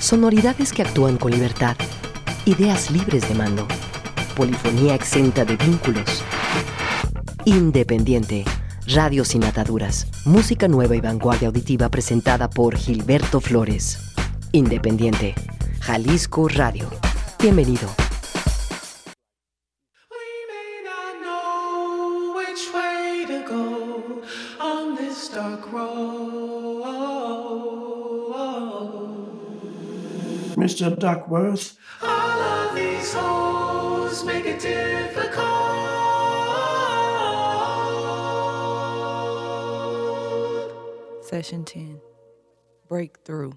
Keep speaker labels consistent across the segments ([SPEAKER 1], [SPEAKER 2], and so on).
[SPEAKER 1] Sonoridades que actúan con libertad. Ideas libres de mando. Polifonía exenta de vínculos. Independiente. Radio sin ataduras. Música nueva y vanguardia auditiva presentada por Gilberto Flores. Independiente. Jalisco Radio. Bienvenido.
[SPEAKER 2] Mr. Duckworth.
[SPEAKER 3] All of these holes make it difficult.
[SPEAKER 4] Session 10 Breakthrough.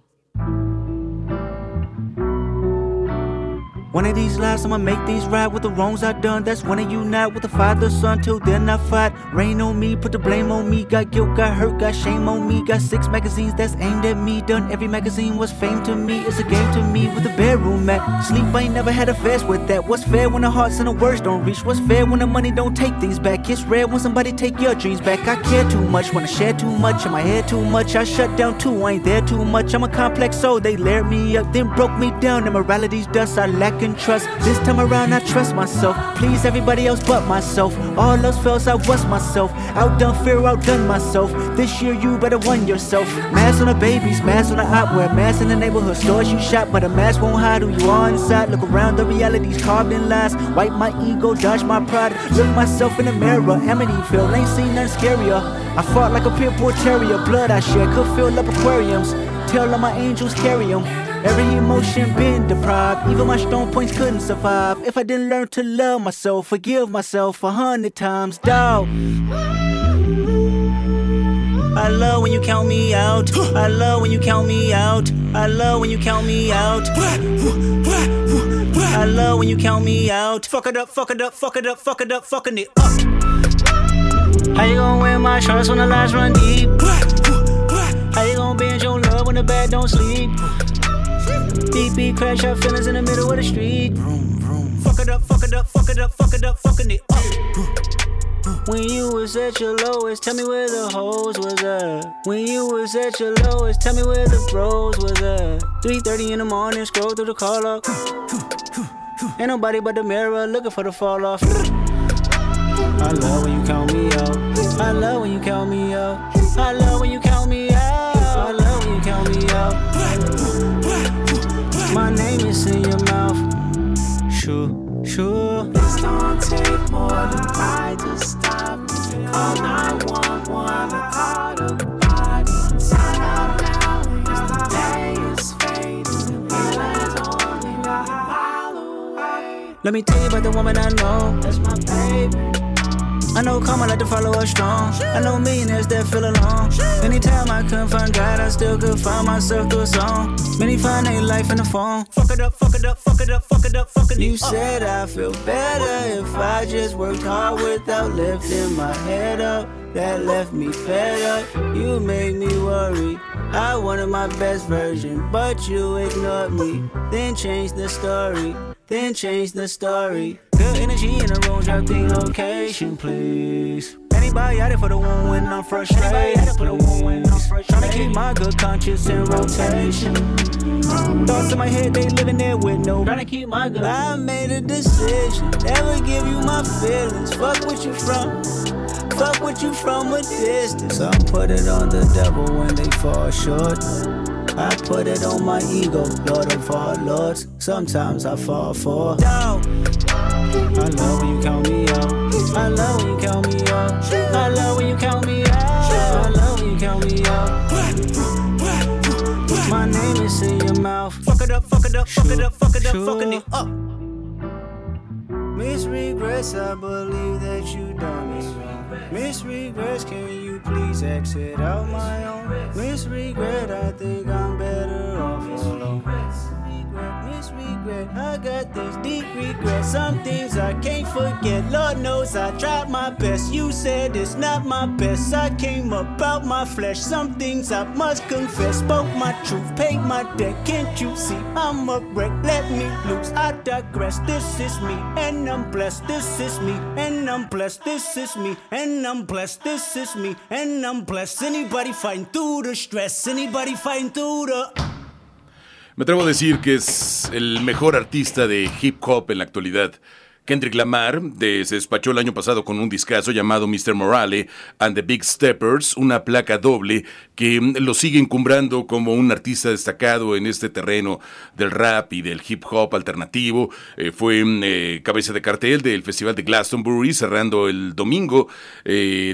[SPEAKER 5] One of these lives, I'ma make these right with the wrongs I done. That's when I unite with the father, son. Till then, I fight. Rain on me, put the blame on me. Got guilt, got hurt, got shame on me. Got six magazines that's aimed at me. Done every magazine was fame to me. It's a game to me with a bedroom mat. Sleep, I ain't never had a fast with that. What's fair when the hearts and the words don't reach? What's fair when the money don't take things back? It's rare when somebody take your dreams back. I care too much wanna share too much. In my head too much, I shut down too. I ain't there too much. I'm a complex soul. They layered me up, then broke me down. Immorality's dust, I lack in trust. This time around, I trust myself. Please everybody else but myself. All else fails, I was myself. Outdone fear, outdone myself. This year, you better won yourself. Mask on the babies, mask on the eyewear, mask in the neighborhood stores you shop, but a mask won't hide who you are inside. Look around, the reality's carved in lies. Wipe my ego, dodge my pride. Look myself in the mirror, Amityville, ain't seen nothing scarier. I fought like a pit bull terrier, blood I shed could fill up aquariums. Tell all my angels carry 'em. Every emotion been deprived, even my strong points couldn't survive. If I didn't learn to love myself, forgive myself a hundred times, dog. I love when you count me out. I love when you count me out. I love when you count me out. I love when you count me out. Fuck it up, fuck it up, fuck it up, fuck it up, fucking it up. How you gonna wear my trust when the lies run deep? How you gonna bend your love when the bed don't sleep? Beep beep, crash out feelings in the middle of the street. Fuck it up, fuck it up, fuck it up, fuck it up, fucking it up. When you was at your lowest, tell me where the hoes was at. When you was at your lowest, tell me where the bros was at. 3:30 in the morning, scroll through the call log. Ain't nobody but the mirror looking for the fall off. I love when you count me out. I love when you count me out. I love when you count Is in your mouth. Sure, sure.
[SPEAKER 3] This don't take more than I just stop me. Call 911 and call the body. Sign out now, the day is fading. Only a mile away.
[SPEAKER 5] Let me tell you about the woman I know.
[SPEAKER 3] That's my baby.
[SPEAKER 5] I know karma like to follow us strong. I know millionaires that feel alone. Anytime I couldn't find God, I still could find myself through a song. Many find their life in the phone. Fuck it up, fuck it up, fuck it up, fuck it up, fuck it up. You said I feel better if I just worked hard without lifting my head up. That left me fed up. You made me worry. I wanted my best version, but you ignored me. Then changed the story. Then changed the story. Good energy in the room, drop the location, please. Anybody out there for the one when I'm frustrated? For the one win trying to keep my good conscience in rotation. Thoughts in my head, they living there with no. Trying to keep my good. I made a decision, never give you my feelings. Fuck what you from. Fuck what you from a distance. I put it on the devil when they fall short. I put it on my ego, Lord of all lords. Sometimes I fall for down. I love when you count me out. I love when you count me out. I love when you count me out. I love when you count me out. My name is in your mouth. Fuck it up, fuck it up, fuck it up, fuck it up, fucking it up. Miss regrets, I believe that you done me. Miss regrets, can you please exit out my own? Miss regret, I think I'm better off regret, I got this deep regret. Some things I can't forget. Lord knows I tried my best. You said it's not my best. I came about my flesh. Some things I must confess. Spoke my truth, paid my debt. Can't you see I'm a wreck? Let me loose. I digress. This is me, and I'm blessed. This is me, and I'm blessed. This is me, and I'm blessed. This is me, and I'm blessed. Anybody fighting through the stress? Anybody fighting through the
[SPEAKER 6] Me atrevo a decir que es el mejor artista de hip hop en la actualidad. Kendrick Lamar despachó el año pasado con un discazo llamado Mr. Morale and the Big Steppers, una placa doble que lo sigue encumbrando como un artista destacado en este terreno del rap y del hip hop alternativo. Eh, fue eh, cabeza de cartel del Festival de Glastonbury, cerrando el domingo eh,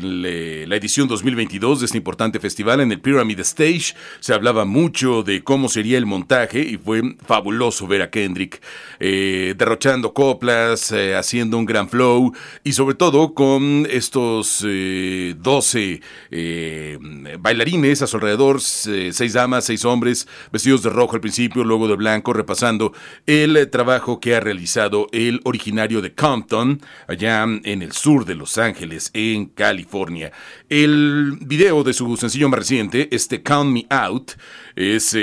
[SPEAKER 6] la edición 2022 de este importante festival en el Pyramid Stage. Se hablaba mucho de cómo sería el montaje y fue fabuloso ver a Kendrick derrochando coplas, eh, haciendo un gran flow y sobre todo con estos 12 eh, eh, bailarines a su alrededor, seis damas, seis hombres, vestidos de rojo al principio, luego de blanco, repasando el trabajo que ha realizado el originario de Compton, allá en el sur de Los Ángeles, en California. El video de su sencillo más reciente, este Count Me Out, es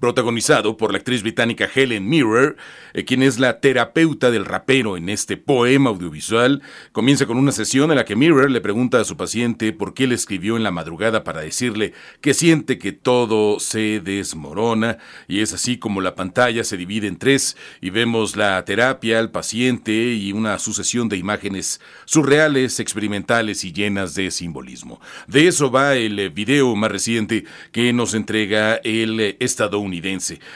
[SPEAKER 6] protagonizado por la actriz británica Helen Mirror, eh, quien es la terapeuta del rapero en este poema audiovisual. Comienza con una sesión en la que Mirror le pregunta a su paciente por qué le escribió en la madrugada para decirle que siente que todo se desmorona y es así como la pantalla se divide en tres y vemos la terapia, al paciente y una sucesión de imágenes surreales, experimentales y llenas de simbolismo. De eso va el video más reciente que nos entrega el estadounidense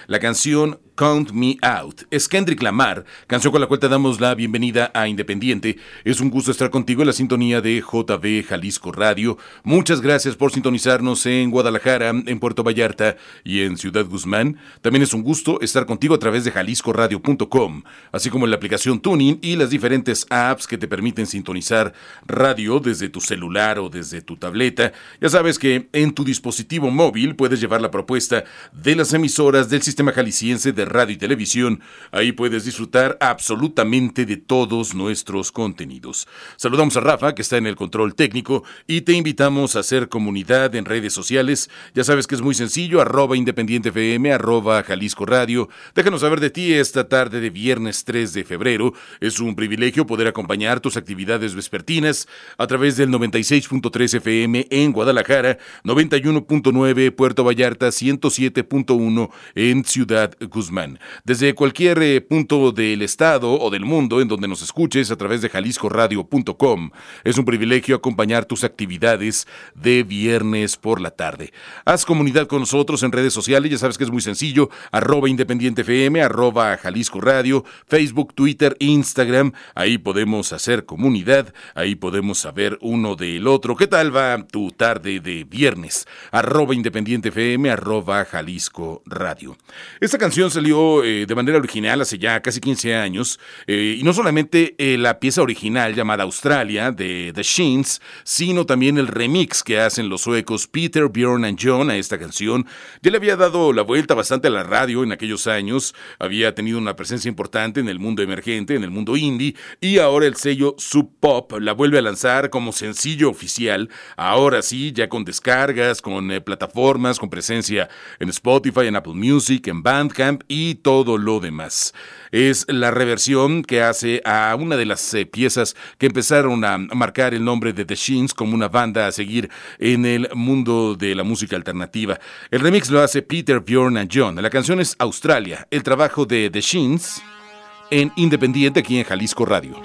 [SPEAKER 6] la canción Count Me Out. Es Kendrick Lamar, canción con la cual te damos la bienvenida a Independiente. Es un gusto estar contigo en la sintonía de JB Jalisco Radio. Muchas gracias por sintonizarnos en Guadalajara, en Puerto Vallarta y en Ciudad Guzmán. También es un gusto estar contigo a través de jaliscoradio.com, así como en la aplicación Tuning y las diferentes apps que te permiten sintonizar radio desde tu celular o desde tu tableta. Ya sabes que en tu dispositivo móvil puedes llevar la propuesta de las emisoras del sistema jalisciense de radio y televisión. Ahí puedes disfrutar absolutamente de todos nuestros contenidos. Saludamos a Rafa, que está en el control técnico, y te invitamos a hacer comunidad en redes sociales. Ya sabes que es muy sencillo, arroba independiente FM, arroba Jalisco Radio. Déjanos saber de ti esta tarde de viernes 3 de febrero. Es un privilegio poder acompañar tus actividades vespertinas a través del 96.3 FM en Guadalajara, 91.9 Puerto Vallarta, 107.1 en Ciudad Guzmán. Desde cualquier eh, punto del estado o del mundo en donde nos escuches a través de jaliscoradio.com, es un privilegio acompañar tus actividades de viernes por la tarde. Haz comunidad con nosotros en redes sociales, ya sabes que es muy sencillo, arroba independiente FM, arroba Jalisco Radio, Facebook, Twitter, Instagram, ahí podemos hacer comunidad, ahí podemos saber uno del otro. ¿Qué tal va tu tarde de viernes? Arroba independiente FM, arroba Jalisco Radio. Esta canción se eh, de manera original hace ya casi 15 años, eh, y no solamente eh, la pieza original llamada Australia de The Sheens, sino también el remix que hacen los suecos Peter, Bjorn and John a esta canción. Ya le había dado la vuelta bastante a la radio en aquellos años, había tenido una presencia importante en el mundo emergente, en el mundo indie, y ahora el sello Sub Pop la vuelve a lanzar como sencillo oficial, ahora sí, ya con descargas, con plataformas, con presencia en Spotify, en Apple Music, en Bandcamp y todo lo demás. Es la reversión que hace a una de las eh, piezas que empezaron a marcar el nombre de The Sheens como una banda a seguir en el mundo de la música alternativa. El remix lo hace Peter, Bjorn and John. La canción es Australia, el trabajo de The Sheens en Independiente aquí en Jalisco Radio.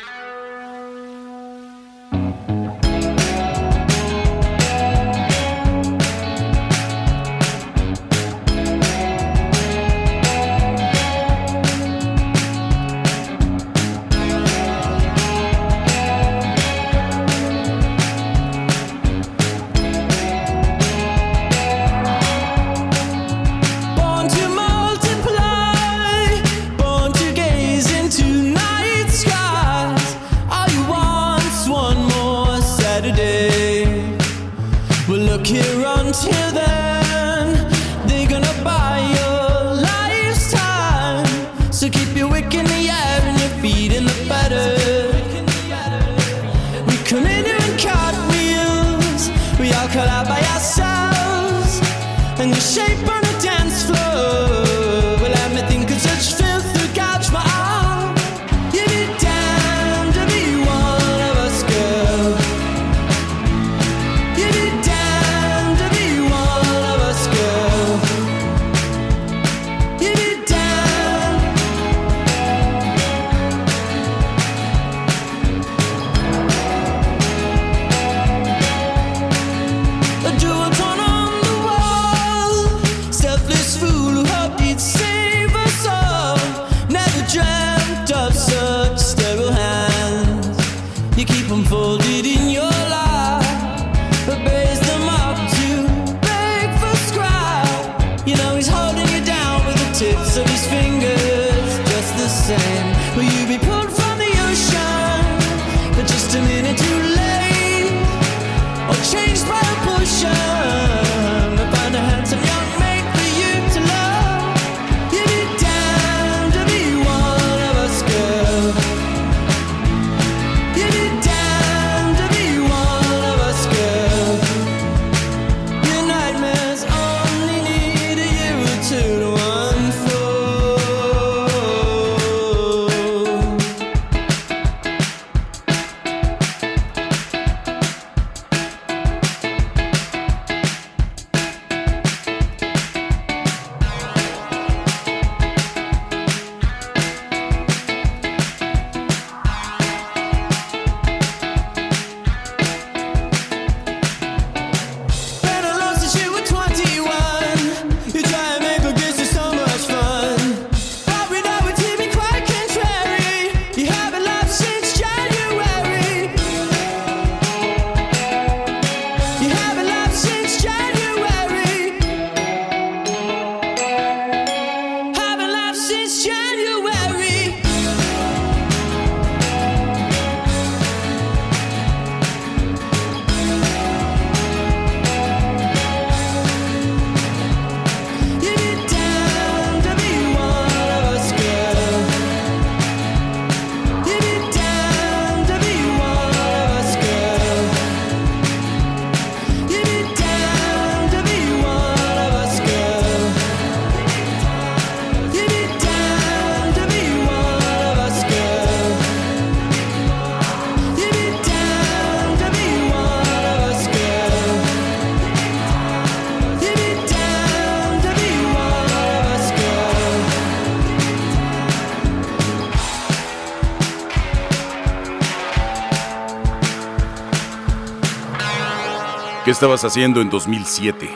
[SPEAKER 6] Estabas haciendo en 2007?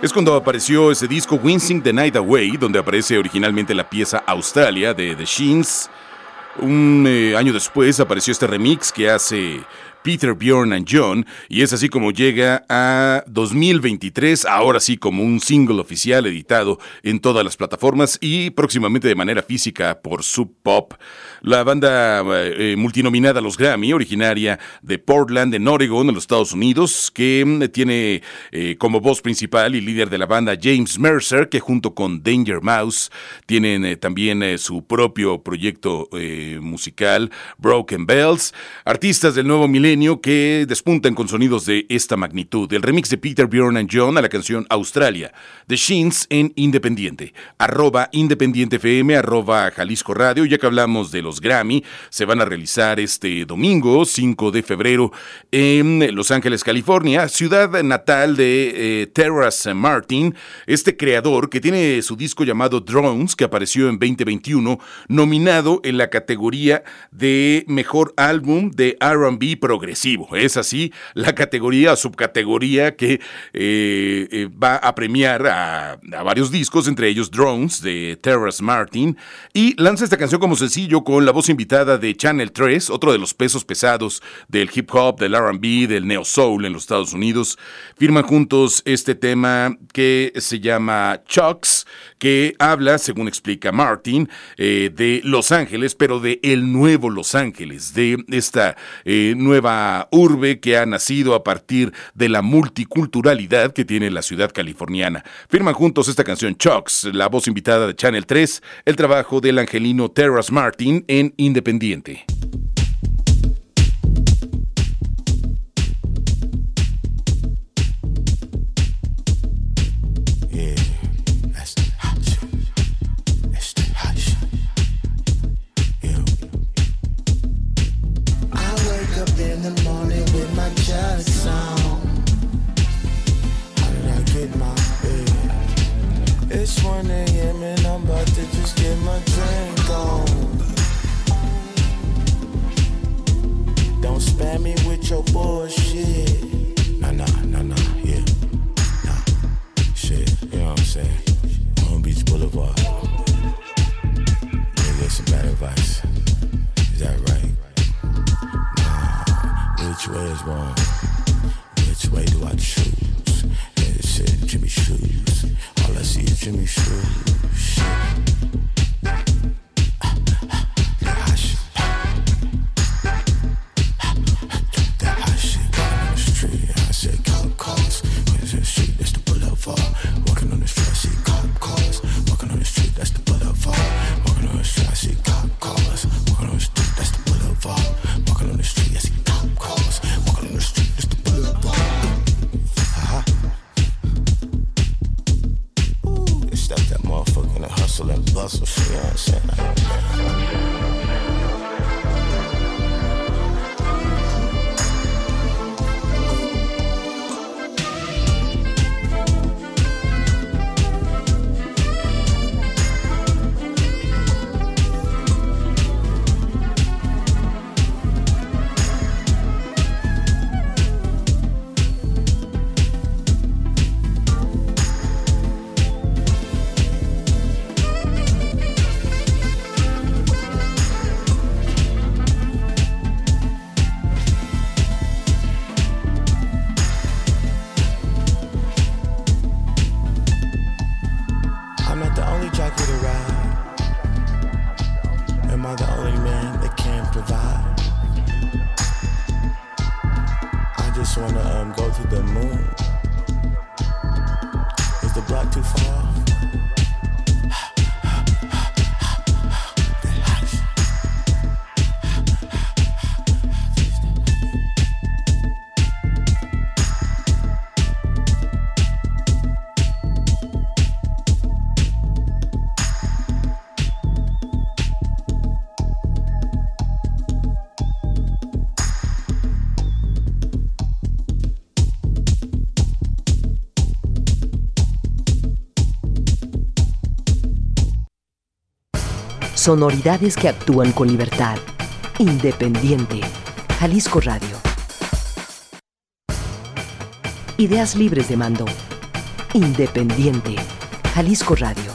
[SPEAKER 6] Es cuando apareció ese disco Wincing the Night Away, donde aparece originalmente la pieza Australia de The Sheens. Un eh, año después apareció este remix que hace Peter, Bjorn and John, y es así como llega a 2023, ahora sí como un single oficial editado en todas las plataformas y próximamente de manera física por Sub Pop. La banda eh, eh, multinominada los Grammy, originaria de Portland, en Oregon, en los Estados Unidos, que mm, tiene eh, como voz principal y líder de la banda James Mercer, que junto con Danger Mouse tienen también su propio proyecto musical, Broken Bells, artistas del nuevo milenio que despuntan con sonidos de esta magnitud. El remix de Peter, Bjorn and John a la canción Australia, The Sheens en Independiente, arroba Independiente FM, arroba Jalisco Radio, ya que hablamos de los Grammy, se van a realizar este domingo, 5 de febrero, en Los Ángeles, California, ciudad natal de eh, Terrace Martin, este creador que tiene su disco llamado Drones, que apareció en 2021, nominado en la categoría de Mejor Álbum de RB Progresivo. Es así la categoría o subcategoría que eh, eh, va a premiar a, a varios discos, entre ellos Drones de Terrace Martin, y lanza esta canción como sencillo con la voz invitada de Channel 3, otro de los pesos pesados del hip hop, del RB, del neo soul en los Estados Unidos. Firman juntos este tema que se llama Chucks, que habla, según explica Martin, eh, de Los Ángeles, pero de el nuevo Los Ángeles, de esta eh, nueva urbe que ha nacido a partir de la multiculturalidad que tiene la ciudad californiana. Firman juntos esta canción Chucks, la voz invitada de Channel 3, el trabajo del angelino Terrace Martin en Independiente.
[SPEAKER 1] Sonoridades que actúan con libertad. Independiente. Jalisco Radio. Ideas libres de mando. Independiente. Jalisco Radio.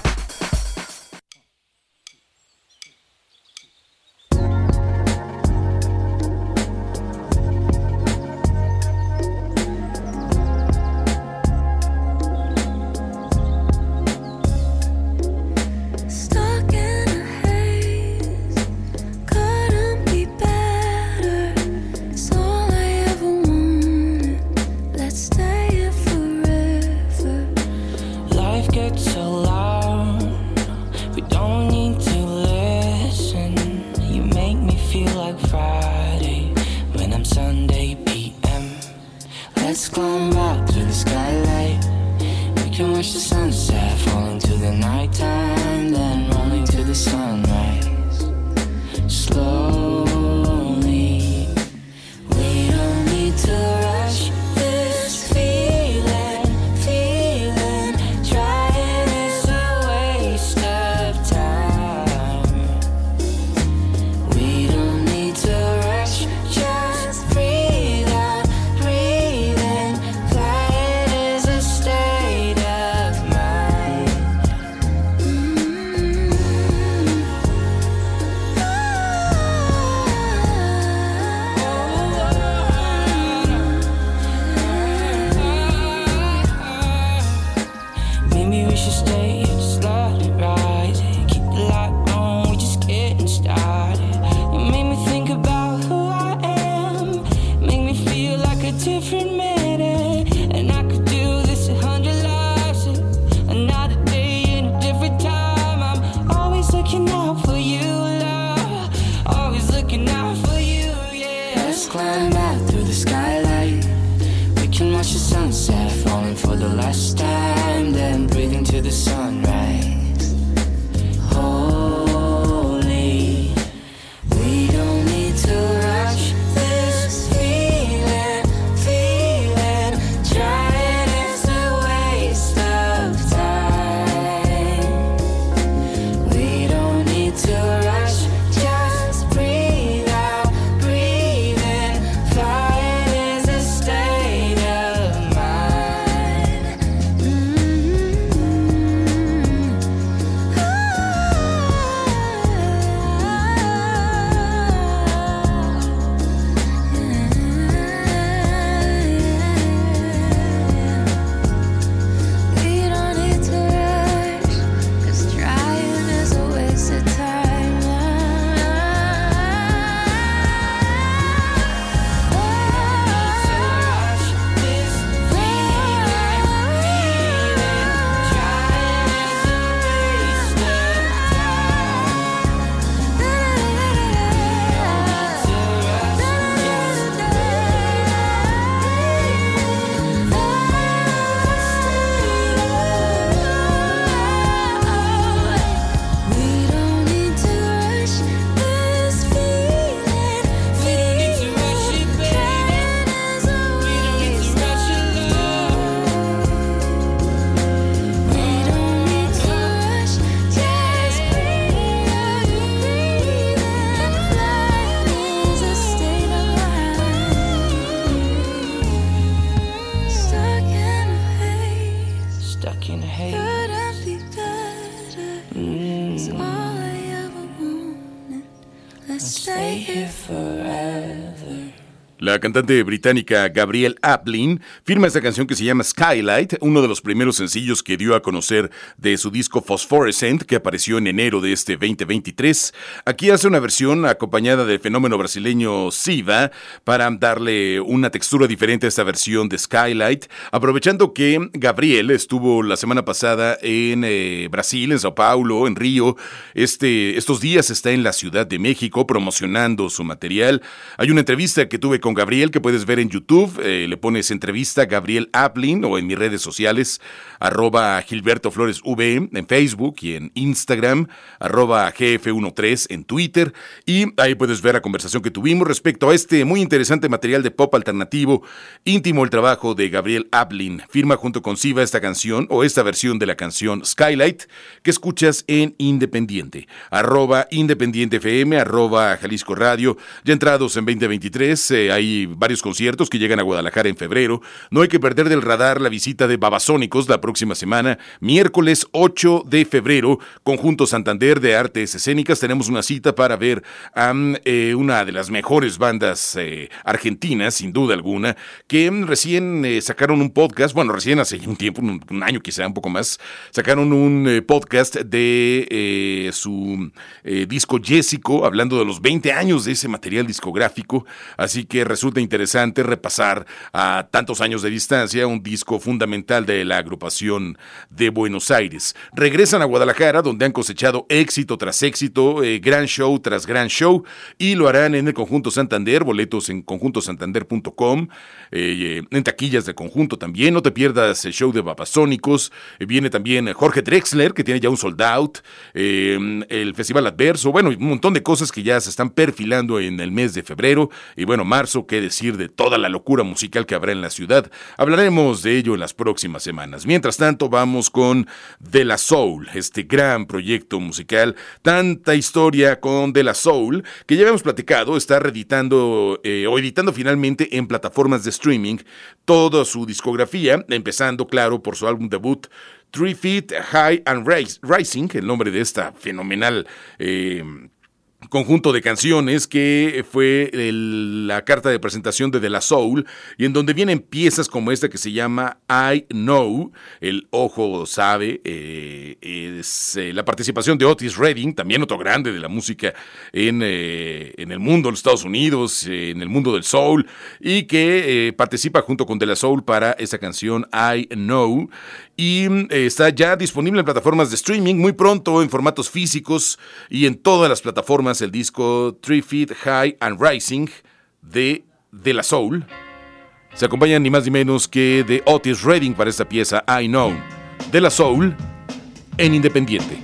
[SPEAKER 7] Stay here forever.
[SPEAKER 6] La cantante británica Gabrielle Aplin firma esta canción que se llama Skylight, uno de los primeros sencillos que dio a conocer de su disco Phosphorescent que apareció en enero de este 2023. Aquí hace una versión acompañada del fenómeno brasileño Siva para darle una textura diferente a esta versión de Skylight, aprovechando que Gabrielle estuvo la semana pasada en eh, Brasil, en Sao Paulo, en Río. Este, estos días está en la Ciudad de México promocionando su material. Hay una entrevista que tuve con Gabriel que puedes ver en YouTube. eh, le pones entrevista Gabriel Aplin o en mis redes sociales, arroba Gilberto Flores V en Facebook y en Instagram, arroba GF13 en Twitter. Y ahí puedes ver la conversación que tuvimos respecto a este muy interesante material de pop alternativo, íntimo el trabajo de Gabriel Aplin. Firma junto con Siva esta canción o esta versión de la canción Skylight que escuchas en Independiente, arroba Independiente FM, arroba Jalisco Radio. Ya entrados en 2023, eh, hay varios conciertos que llegan a Guadalajara en febrero. No hay que perder del radar la visita de Babasónicos la próxima semana, miércoles 8 de febrero, Conjunto Santander de Artes Escénicas. Tenemos una cita para ver a mm, eh, una de las mejores bandas eh, argentinas, sin duda alguna, que mm, recién eh, sacaron un podcast, bueno, recién hace un tiempo, un, año quizá, un poco más, sacaron un eh, podcast de su disco Jessico, hablando de los 20 años de ese material discográfico, así que resulta interesante repasar a tantos años de distancia un disco fundamental de la agrupación de Buenos Aires. Regresan a Guadalajara, donde han cosechado éxito tras éxito, eh, gran show tras gran show, y lo harán en el Conjunto Santander, boletos en conjuntosantander.com, eh, en taquillas de conjunto también, no te pierdas el show de Babasónicos, eh, viene también Jorge Drexler, que tiene ya un sold out, eh, el Festival Adverso, bueno, un montón de cosas que ya se están perfilando en el mes de febrero, y bueno, marzo, qué decir de toda la locura musical que habrá en la ciudad. Hablaremos de ello en las próximas semanas. Mientras tanto, vamos con De La Soul, este gran proyecto musical, tanta historia con De La Soul, que ya habíamos platicado, está reeditando eh, o editando finalmente en plataformas de streaming toda su discografía, empezando, claro, por su álbum debut. Three Feet High and Rising, el nombre de esta fenomenal eh, conjunto de canciones que fue el- la carta de presentación de De La Soul y en donde vienen piezas como esta que se llama I Know, el ojo sabe, eh, es eh, la participación de Otis Redding, también otro grande de la música en, eh, en el mundo, en los Estados Unidos, eh, en el mundo del soul y que eh, participa junto con De La Soul para esa canción I Know y eh, está ya disponible en plataformas de streaming muy pronto en formatos físicos y en todas las plataformas el disco Three Feet High and Rising de De La Soul. Se acompaña ni más ni menos que de Otis Redding para esta pieza I Know. De La Soul en Independiente.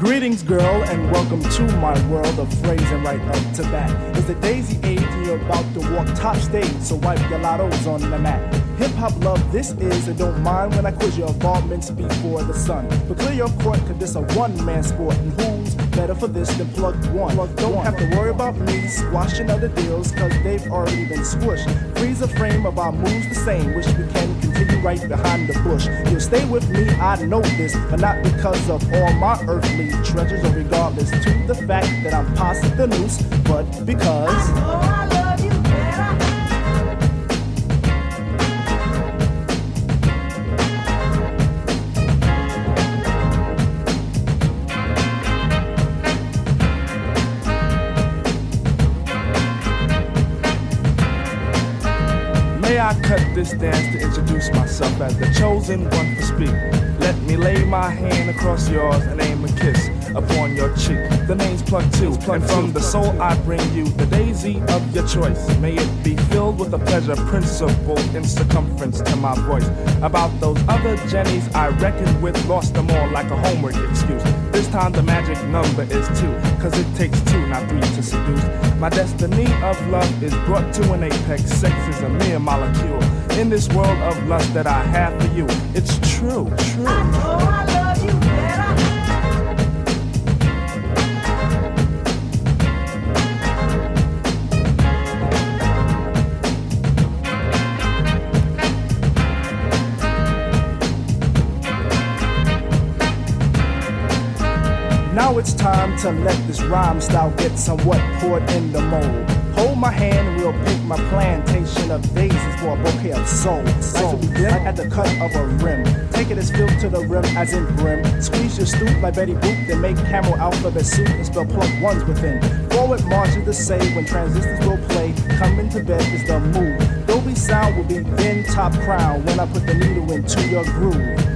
[SPEAKER 8] Greetings, girl, and welcome to my world of phrasing right up to. The daisy and you're about to walk top stage, so wipe your lottos on the mat. Hip hop love, this is, and don't mind when I quiz your involvements before the sun. But clear your court, cause this a one man sport, and who's better for this than plug one? don't have to worry about me squashing other deals, cause they've already been squished. Freeze a frame of our moves the same, which we can continue right behind the bush. You'll stay with me, I know this, but not because of all my earthly treasures, or regardless to the fact that I'm past the noose, but because. May I cut this dance to introduce myself as the chosen one to speak? Let me lay my hand across yours and aim a kiss upon your cheek. The name's Plug Two, and from the soul I bring you the daisy of your choice. May it be filled with a pleasure principle in circumference to my voice. About those other Jennies I reckoned with, lost them all like a homework excuse. This time the magic number is two, cause it takes two, not three to seduce. My destiny of love is brought to an apex. Sex is a mere molecule. In this world of lust that I have for you, it's true, true. Now it's time to let this rhyme style get somewhat poured in the mold. Hold my hand and we'll pick my plantation of daisies for a bouquet of soul. Like to begin at the cut of a rim. Take it as filled to the rim as in brim. Squeeze your stoop like Betty Boop, then make camel alphabet soup and spell plug ones within. Forward march is the say when transistors will play. Coming to bed is the move. Dolby sound will be then top crown when I put the needle into your groove.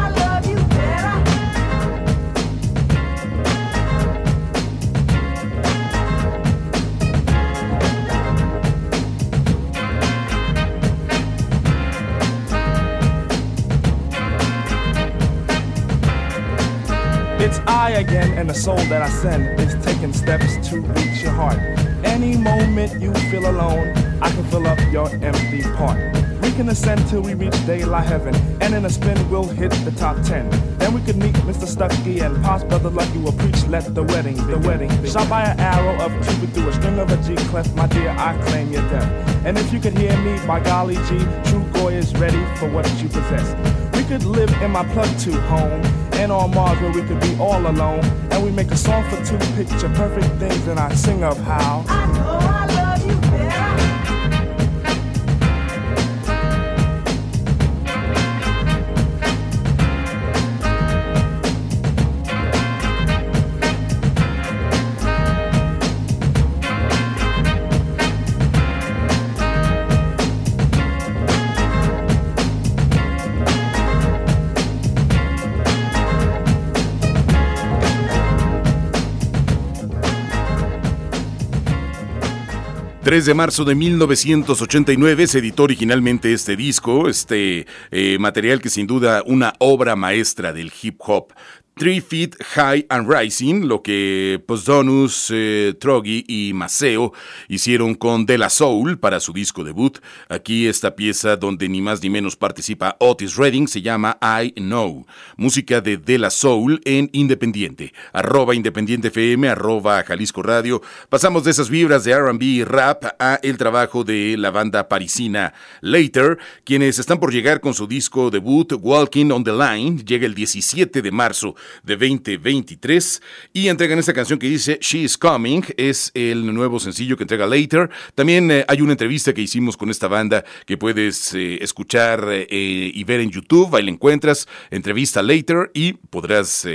[SPEAKER 8] And the soul that I send is taking steps to reach your heart. Any moment you feel alone, I can fill up your empty part. We can ascend till we reach daylight heaven, and in a spin we'll hit the top ten. Then we could meet Mr. Stucky and Pops Brother Lucky will preach, let the wedding, the wedding. Shot by an arrow of Cupid through a string of a G clef, my dear, I claim your death. And if you could hear me, by golly G, True Goy is ready for what you possess. We could live in my plug to home and on Mars where we could be all alone. And we make a song for two picture perfect things, and I sing of how.
[SPEAKER 6] ...3 de marzo de 1989 se editó originalmente este disco, este eh, material que sin duda una obra maestra del hip hop. Three Feet High and Rising, lo que Posdonus, eh, Troggy y Maceo hicieron con De La Soul para su disco debut. Aquí esta pieza donde ni más ni menos participa Otis Redding se llama I Know. Música de De La Soul en Independiente. Arroba Independiente FM, arroba Jalisco Radio. Pasamos de esas vibras de RB y rap a el trabajo de la banda parisina Later, quienes están por llegar con su disco debut Walking on the Line. Llega el 17 de marzo de 2023 y entregan esta canción que dice She is Coming, es el nuevo sencillo que entrega Later. También eh, hay una entrevista que hicimos con esta banda que puedes eh, escuchar eh, y ver en YouTube, ahí la encuentras, entrevista Later y podrás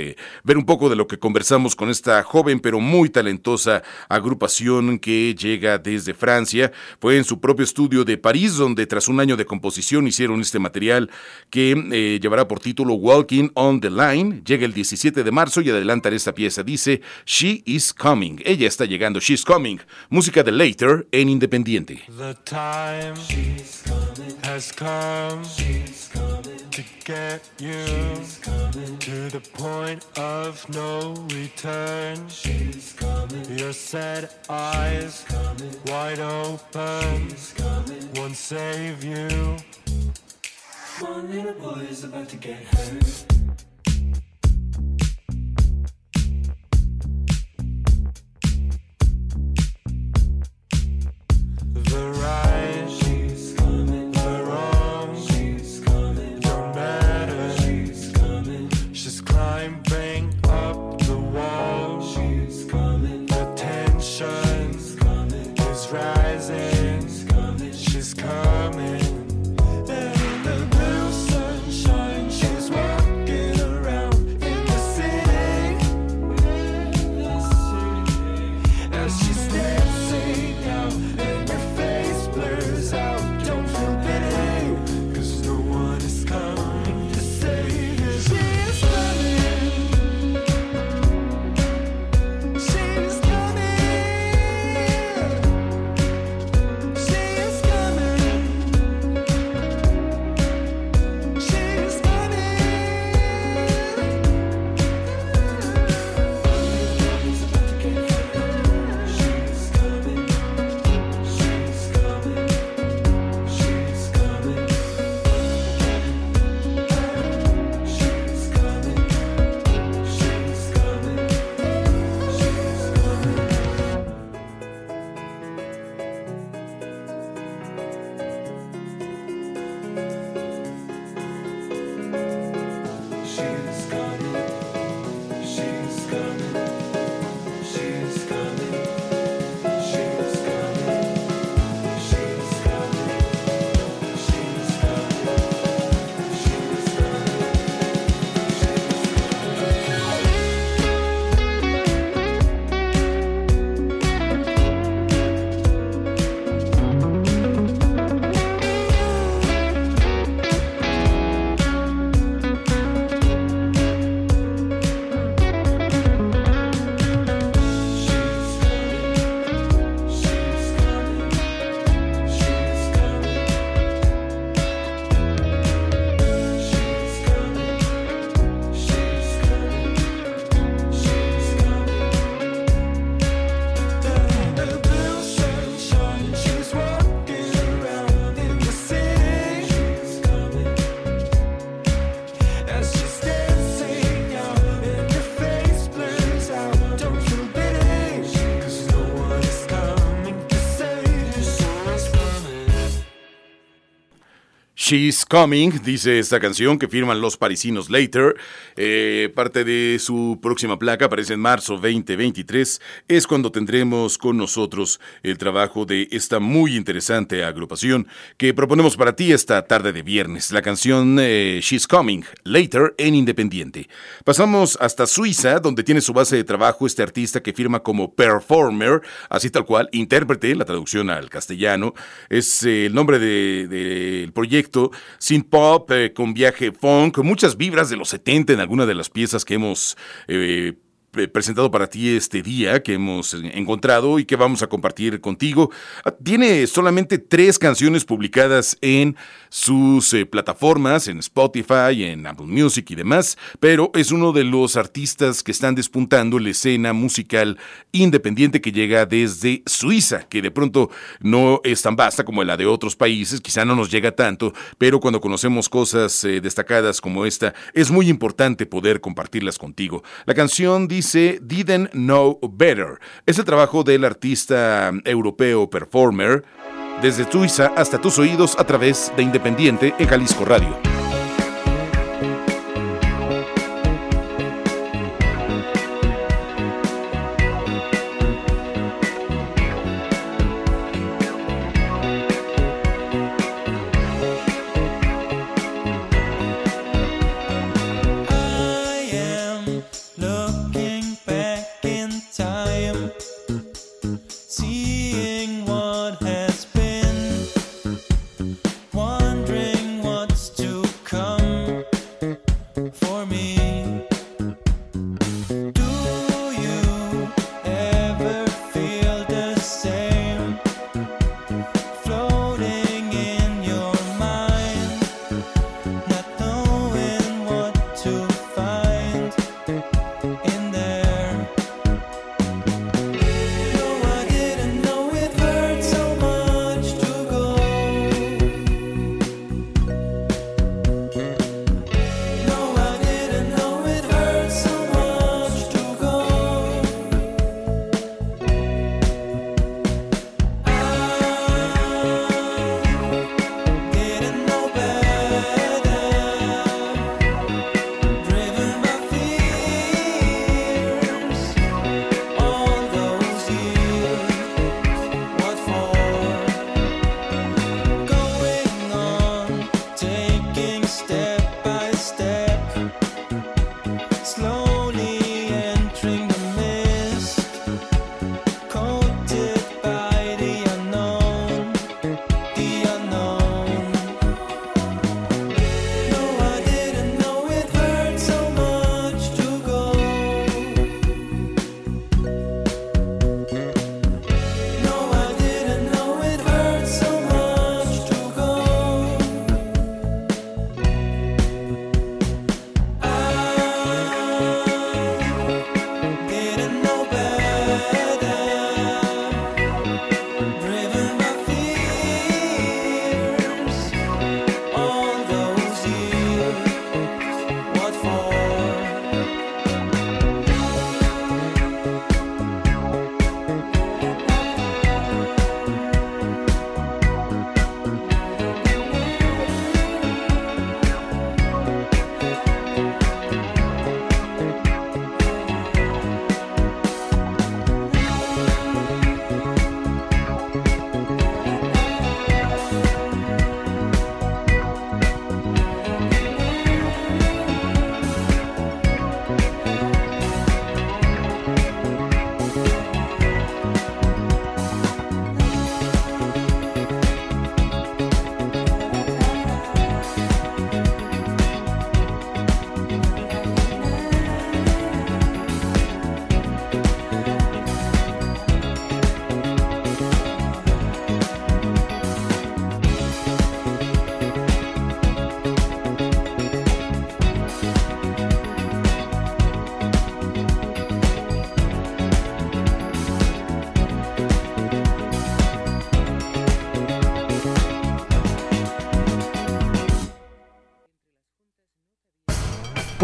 [SPEAKER 6] ver un poco de lo que conversamos con esta joven pero muy talentosa agrupación que llega desde Francia. Fue en su propio estudio de París donde tras un año de composición hicieron este material que llevará por título Walking on the Line. Llega el 17 de marzo y adelantan esta pieza. Dice She is Coming. Ella está llegando. She's Coming. Música de Later en Independiente.
[SPEAKER 3] The time has come to get you to the point of no return. Your sad eyes wide open won't save you. One little boy is about to get hurt. She's Coming, dice esta canción que firman los parisinos Later. Eh, parte de su próxima placa aparece en marzo 2023. Es cuando tendremos con nosotros el trabajo de esta muy interesante agrupación que proponemos para ti esta tarde de viernes. La canción eh, She's Coming, Later en Independiente. Pasamos hasta Suiza, donde tiene su base de trabajo este artista que firma como performer, así tal cual, intérprete, la traducción al castellano. Es eh, el nombre del proyecto sin pop, eh, con viaje funk, muchas vibras de los 70 en alguna de las piezas que hemos eh, presentado para ti este día que hemos encontrado y que vamos a compartir contigo. Ah, tiene solamente tres canciones publicadas en sus eh, plataformas, en Spotify, en Apple Music y demás, pero es uno de los artistas que están despuntando la escena musical independiente que llega desde Suiza, que de pronto no es tan vasta como la de otros países, quizá no nos llega tanto, pero cuando conocemos cosas eh, destacadas como esta, es muy importante poder compartirlas contigo. La canción dice dice Didn't Know Better. Es el trabajo del artista europeo performer desde Suiza hasta tus oídos a través de Independiente en Jalisco Radio.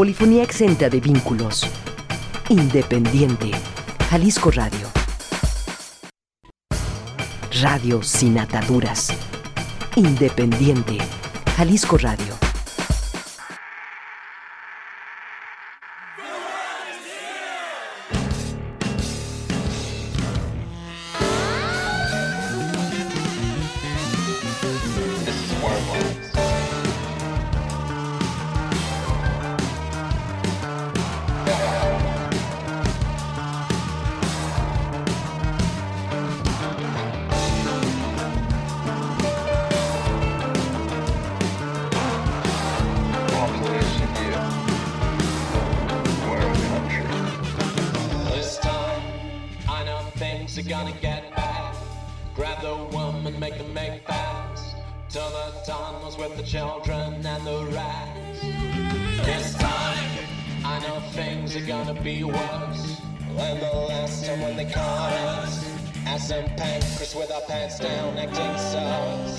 [SPEAKER 9] Polifonía exenta de vínculos. Independiente. Jalisco Radio. Radio sin ataduras. Independiente.
[SPEAKER 1] Jalisco Radio.
[SPEAKER 10] Gonna get back. Grab the woman, make her make fast. To the tunnels with the children and the rats. This time, I know things are gonna be worse than the last time when they caught us. As some pancreas with our pants down, acting sus.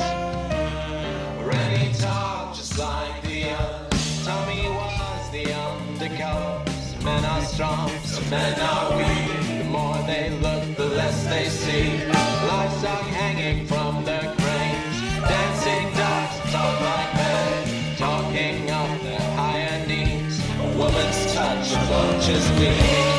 [SPEAKER 10] Rennie talked just like the others. Tommy was the undercover. Some men are strong, some men are weak. The more they look, the they see. Livestock hanging from their cranes. Dancing dogs talk like men. Talking of their higher needs. A woman's touch just be.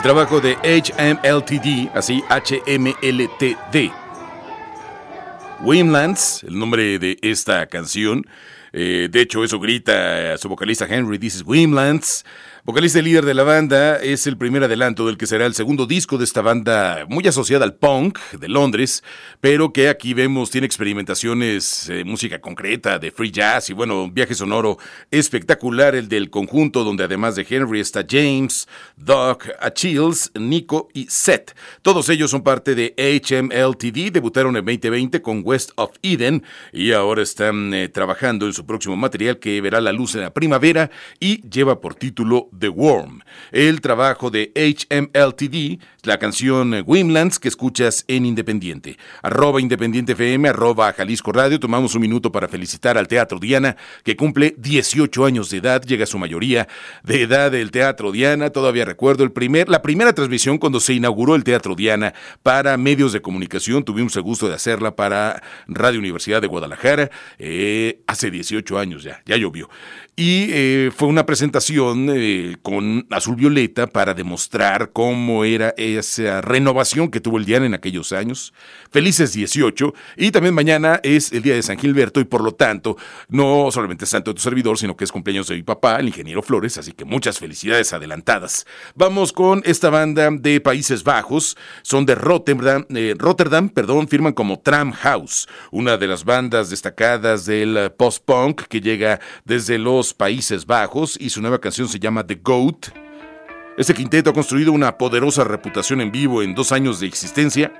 [SPEAKER 6] El trabajo de HMLTD, así H-M-L-T-D. Wimlands, el nombre de esta canción. Eh, de hecho, eso grita su vocalista Henry, dices Wimlands. Vocalista y líder de la banda, es el primer adelanto del que será el segundo disco de esta banda muy asociada al punk de Londres, pero que aquí vemos tiene experimentaciones, eh, música concreta, de free jazz y bueno, viaje sonoro espectacular, el del conjunto donde además de Henry está James, Doc, Achilles, Nico y Seth. Todos ellos son parte de HMLTD, debutaron en 2020 con West of Eden y ahora están eh, trabajando en su próximo material que verá la luz en la primavera y lleva por título The Worm. El trabajo de HMLTD, la canción eh, Wimlands que escuchas en Independiente. Arroba Independiente FM, arroba Jalisco Radio. Tomamos un minuto para felicitar al Teatro Diana, que cumple 18 años de edad, llega a su mayoría de edad del Teatro Diana. Todavía recuerdo el primer, la primera transmisión cuando se inauguró el Teatro Diana para medios de comunicación. Tuvimos el gusto de hacerla para Radio Universidad de Guadalajara eh, hace 18
[SPEAKER 11] 18 años ya, ya llovió. Y eh, fue una presentación con Azul Violeta para demostrar cómo era esa renovación que tuvo el Diana en aquellos años. Felices 18. Y también mañana es el día de San Gilberto y por lo tanto, no solamente es santo de tu servidor, sino que es cumpleaños de mi papá, el ingeniero Flores, así que muchas felicidades adelantadas. Vamos con esta banda de Países Bajos, son de Rotterdam, eh, Rotterdam perdón, firman como Tram House, una de las bandas destacadas del post-punk que llega desde los Países Bajos y su nueva canción se llama The Goat. Este quinteto ha construido una poderosa reputación en vivo en dos años de existencia.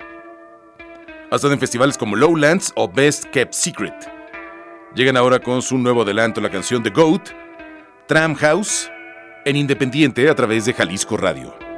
[SPEAKER 11] Ha estado en festivales como Lowlands o Best Kept Secret. Llegan ahora con su nuevo adelanto, la canción The Goat, Tram House, en Independiente a través de Jalisco Radio.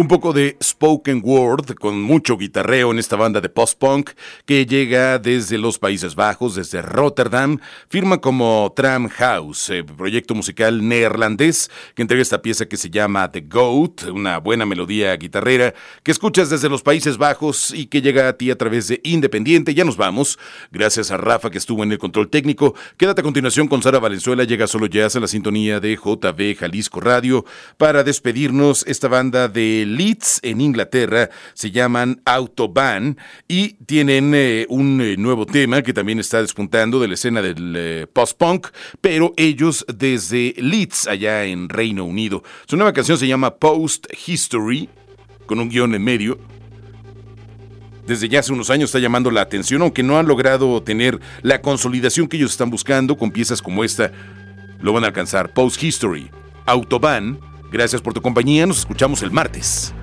[SPEAKER 6] Un poco de spoken word con mucho guitarreo en esta banda de post-punk que llega desde los Países Bajos, desde Rotterdam, firma como Tram House, eh, proyecto musical neerlandés que entrega esta pieza que se llama The Goat, una buena melodía guitarrera que escuchas desde los Países Bajos y que llega a ti a través de Independiente. Ya nos vamos. Gracias a Rafa que estuvo en el control técnico. Quédate a continuación con Sara Valenzuela, llega solo jazz a la sintonía de JB Jalisco Radio para despedirnos esta banda de Leeds en Inglaterra, se llaman Autobahn y tienen eh, un eh, nuevo tema que también está despuntando de la escena del eh, post-punk, pero ellos desde Leeds, allá en Reino Unido. Su nueva canción se llama Post History, con un guion en medio. Desde ya hace unos años está llamando la atención, aunque no han logrado tener la consolidación que ellos están buscando con piezas como esta. Lo van a alcanzar. Post History, Autobahn Gracias por tu compañía, nos escuchamos el martes.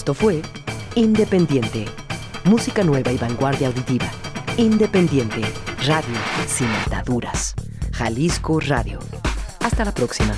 [SPEAKER 1] Esto fue Independiente. Música nueva y vanguardia auditiva. Independiente. Radio sin ataduras. Jalisco Radio. Hasta la próxima.